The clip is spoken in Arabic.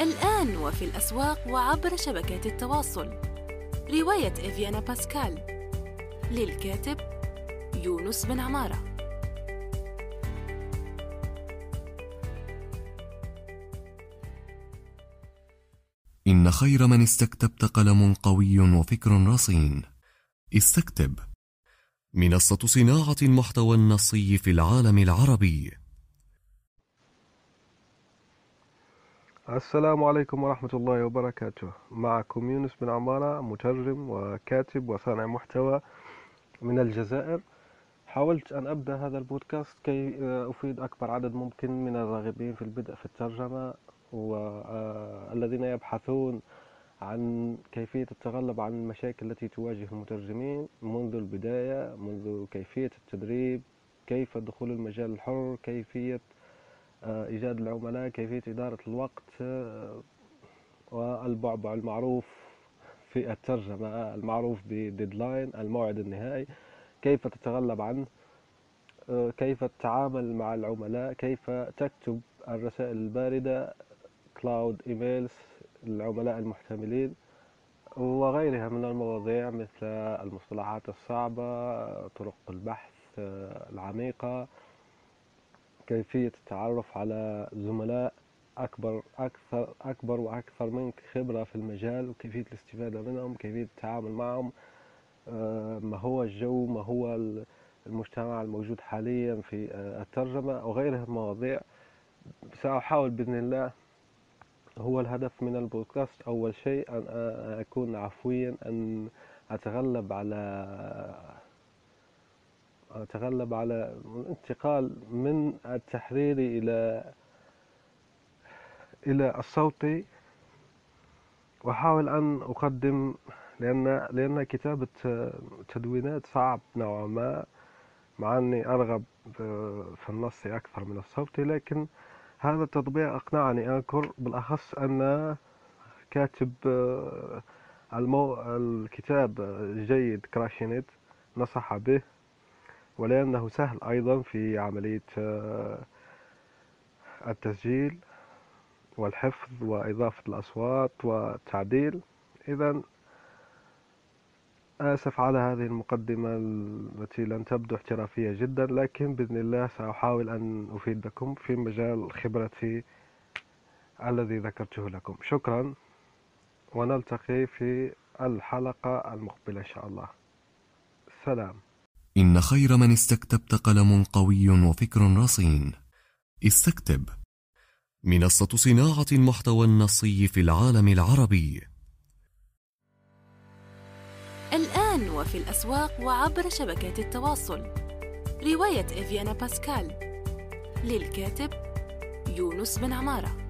الآن وفي الأسواق وعبر شبكات التواصل. رواية إفيانا باسكال. للكاتب يونس بن عمارة. إن خير من استكتبت قلم قوي وفكر رصين. استكتب. منصة صناعة المحتوى النصي في العالم العربي. السلام عليكم ورحمة الله وبركاته. معكم يونس بن عمارة مترجم وكاتب وصانع محتوى من الجزائر. حاولت أن أبدأ هذا البودكاست كي أفيد أكبر عدد ممكن من الراغبين في البدء في الترجمة والذين يبحثون عن كيفية التغلب عن المشاكل التي تواجه المترجمين منذ البداية منذ كيفية التدريب كيف دخول المجال الحر كيفية آه، إيجاد العملاء كيفية إدارة الوقت آه، والبعبع المعروف في الترجمة المعروف ب deadline الموعد النهائي كيف تتغلب عنه آه، كيف تتعامل مع العملاء كيف تكتب الرسائل الباردة cold emails العملاء المحتملين وغيرها من المواضيع مثل المصطلحات الصعبة طرق البحث العميقة. كيفية التعرف على زملاء أكبر أكثر أكبر وأكثر منك خبرة في المجال وكيفية الاستفادة منهم كيفية التعامل معهم. آه، ما هو الجو ما هو المجتمع الموجود حاليا في آه، الترجمة وغيرها من المواضيع. سأحاول بإذن الله. هو الهدف من البودكاست. أول شيء أن أكون عفويا أن أتغلب على أتغلب على الانتقال من التحريري إلى إلى الصوتي. وأحاول أن أقدم لأن لأن كتابة تدوينات صعب نوعا ما مع أني أرغب في النص أكثر من الصوتي لكن هذا التطبيق أقنعني أنكر بالأخص أن كاتب المو... الكتاب جيد كراشينيت نصح به. ولأنه سهل أيضا في عملية التسجيل والحفظ وإضافة الأصوات والتعديل. إذا آسف على هذه المقدمة التي لن تبدو احترافية جدا لكن بإذن الله سأحاول أن أفيدكم في مجال خبرتي الذي ذكرته لكم. شكرا ونلتقي في الحلقة المقبلة إن شاء الله. سلام. إن خير من استكتبت قلم قوي وفكر رصين. استكتب. منصة صناعة المحتوى النصي في العالم العربي. الآن وفي الأسواق وعبر شبكات التواصل. رواية إفيانا باسكال. للكاتب يونس بن عمارة.